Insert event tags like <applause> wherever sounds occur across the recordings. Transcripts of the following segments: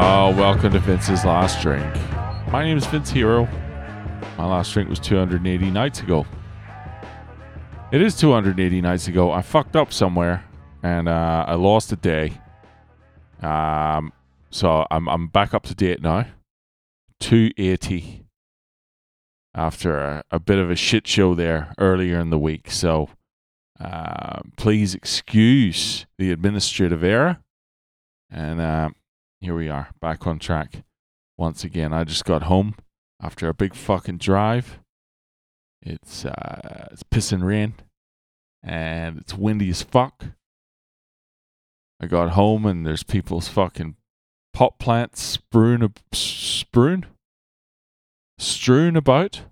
Oh, welcome to Vince's Last Drink. My name is Vince Hero. My last drink was 280 nights ago. It is 280 nights ago. I fucked up somewhere and uh, I lost a day. Um, so I'm I'm back up to date now. 280 after a, a bit of a shit show there earlier in the week. So uh, please excuse the administrative error. And uh, here we are, back on track once again. I just got home after a big fucking drive. It's uh, it's pissing rain, and it's windy as fuck. I got home and there's people's fucking pot plants strewn, strewn, strewn about.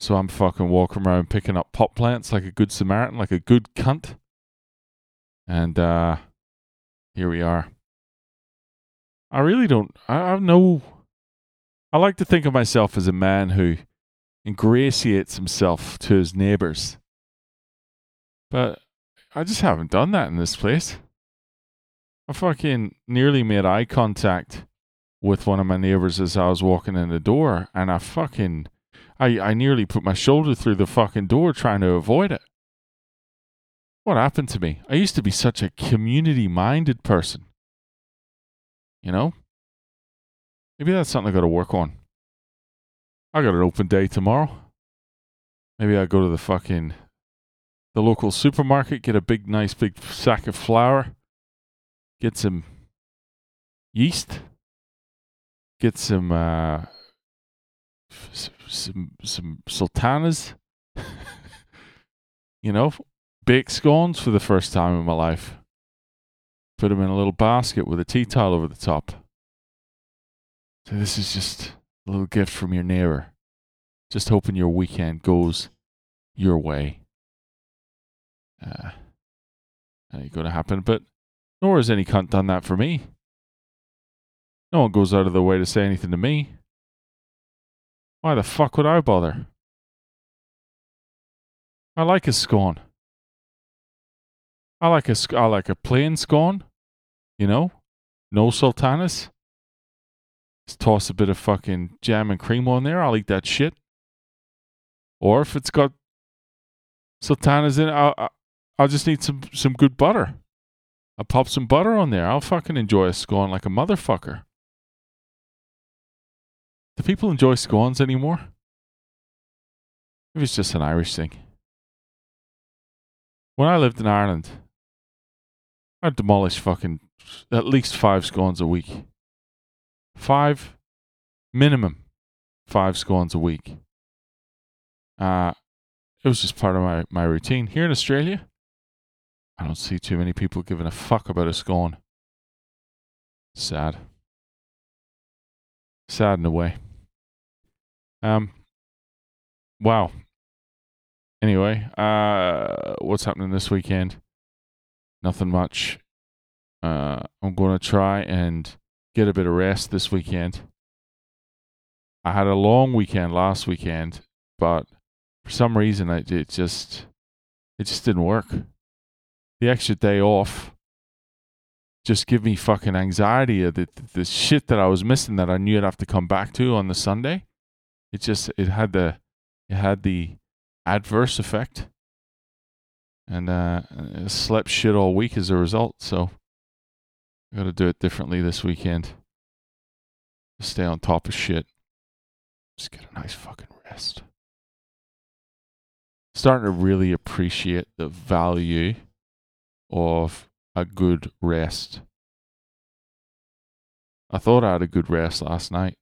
So I'm fucking walking around picking up pot plants like a good Samaritan, like a good cunt. And uh, here we are. I really don't. I, have no. I like to think of myself as a man who ingratiates himself to his neighbors. But I just haven't done that in this place. I fucking nearly made eye contact with one of my neighbors as I was walking in the door, and I fucking. I, I nearly put my shoulder through the fucking door trying to avoid it. What happened to me? I used to be such a community minded person. You know? Maybe that's something I got to work on. I got an open day tomorrow. Maybe I go to the fucking the local supermarket, get a big, nice, big sack of flour, get some yeast, get some uh, some some sultanas, <laughs> you know, bake scones for the first time in my life. Put them in a little basket with a tea towel over the top. So this is just a little gift from your neighbor. Just hoping your weekend goes your way. Uh, ain't going to happen, but nor has any cunt done that for me. No one goes out of their way to say anything to me. Why the fuck would I bother? I like a scone. I like a, I like a plain scone, you know, no sultanas. Just toss a bit of fucking jam and cream on there. I'll eat that shit. Or if it's got sultanas in it, I'll, I'll just need some, some good butter. I'll pop some butter on there. I'll fucking enjoy a scone like a motherfucker. Do people enjoy scones anymore? Maybe it's just an Irish thing. When I lived in Ireland, I'd demolish fucking at least five scones a week. Five minimum five scones a week. Uh it was just part of my, my routine. Here in Australia, I don't see too many people giving a fuck about a scone. Sad. Sad in a way. Um wow. Anyway, uh what's happening this weekend? Nothing much. Uh I'm gonna try and get a bit of rest this weekend. I had a long weekend last weekend, but for some reason it, it just it just didn't work. The extra day off just give me fucking anxiety of the, the shit that I was missing that I knew I'd have to come back to on the Sunday. It just it had the it had the adverse effect, and uh, slept shit all week as a result. So got to do it differently this weekend. Stay on top of shit. Just get a nice fucking rest. Starting to really appreciate the value of a good rest. I thought I had a good rest last night.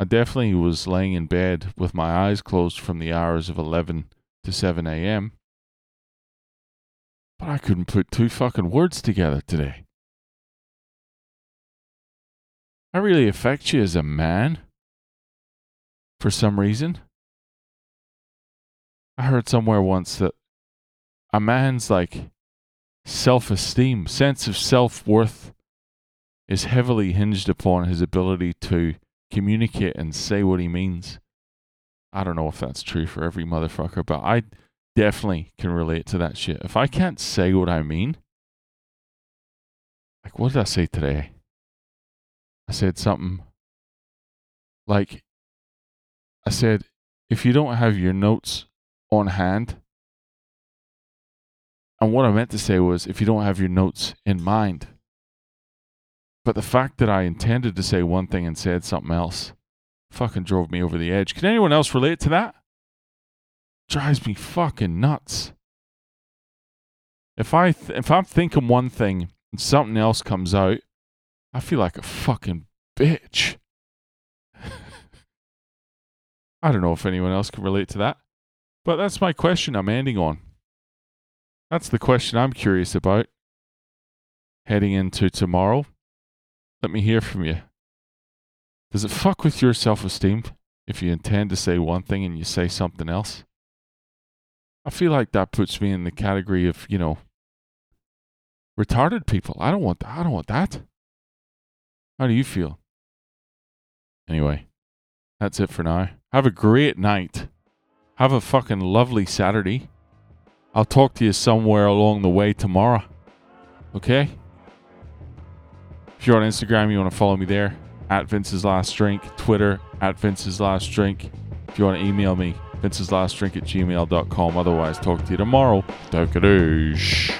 I definitely was laying in bed with my eyes closed from the hours of 11 to 7 a.m. But I couldn't put two fucking words together today. I really affect you as a man for some reason. I heard somewhere once that a man's like self esteem, sense of self worth is heavily hinged upon his ability to communicate and say what he means. I don't know if that's true for every motherfucker, but I definitely can relate to that shit. If I can't say what I mean, like what did I say today? I said something like, I said, if you don't have your notes on hand, and what I meant to say was, if you don't have your notes in mind. But the fact that I intended to say one thing and said something else fucking drove me over the edge. Can anyone else relate to that? Drives me fucking nuts. If I th- if I'm thinking one thing and something else comes out, I feel like a fucking bitch. <laughs> I don't know if anyone else can relate to that, but that's my question I'm ending on. That's the question I'm curious about. Heading into tomorrow, let me hear from you. Does it fuck with your self esteem if you intend to say one thing and you say something else? I feel like that puts me in the category of, you know, retarded people. I don't want that. I don't want that. How do you feel? Anyway, that's it for now. Have a great night. Have a fucking lovely Saturday. I'll talk to you somewhere along the way tomorrow. Okay? If you're on Instagram, you want to follow me there at Vince's Last Drink, Twitter at Vince's Last Drink. If you want to email me, Vince's Last Drink at gmail.com. Otherwise, talk to you tomorrow. Easy.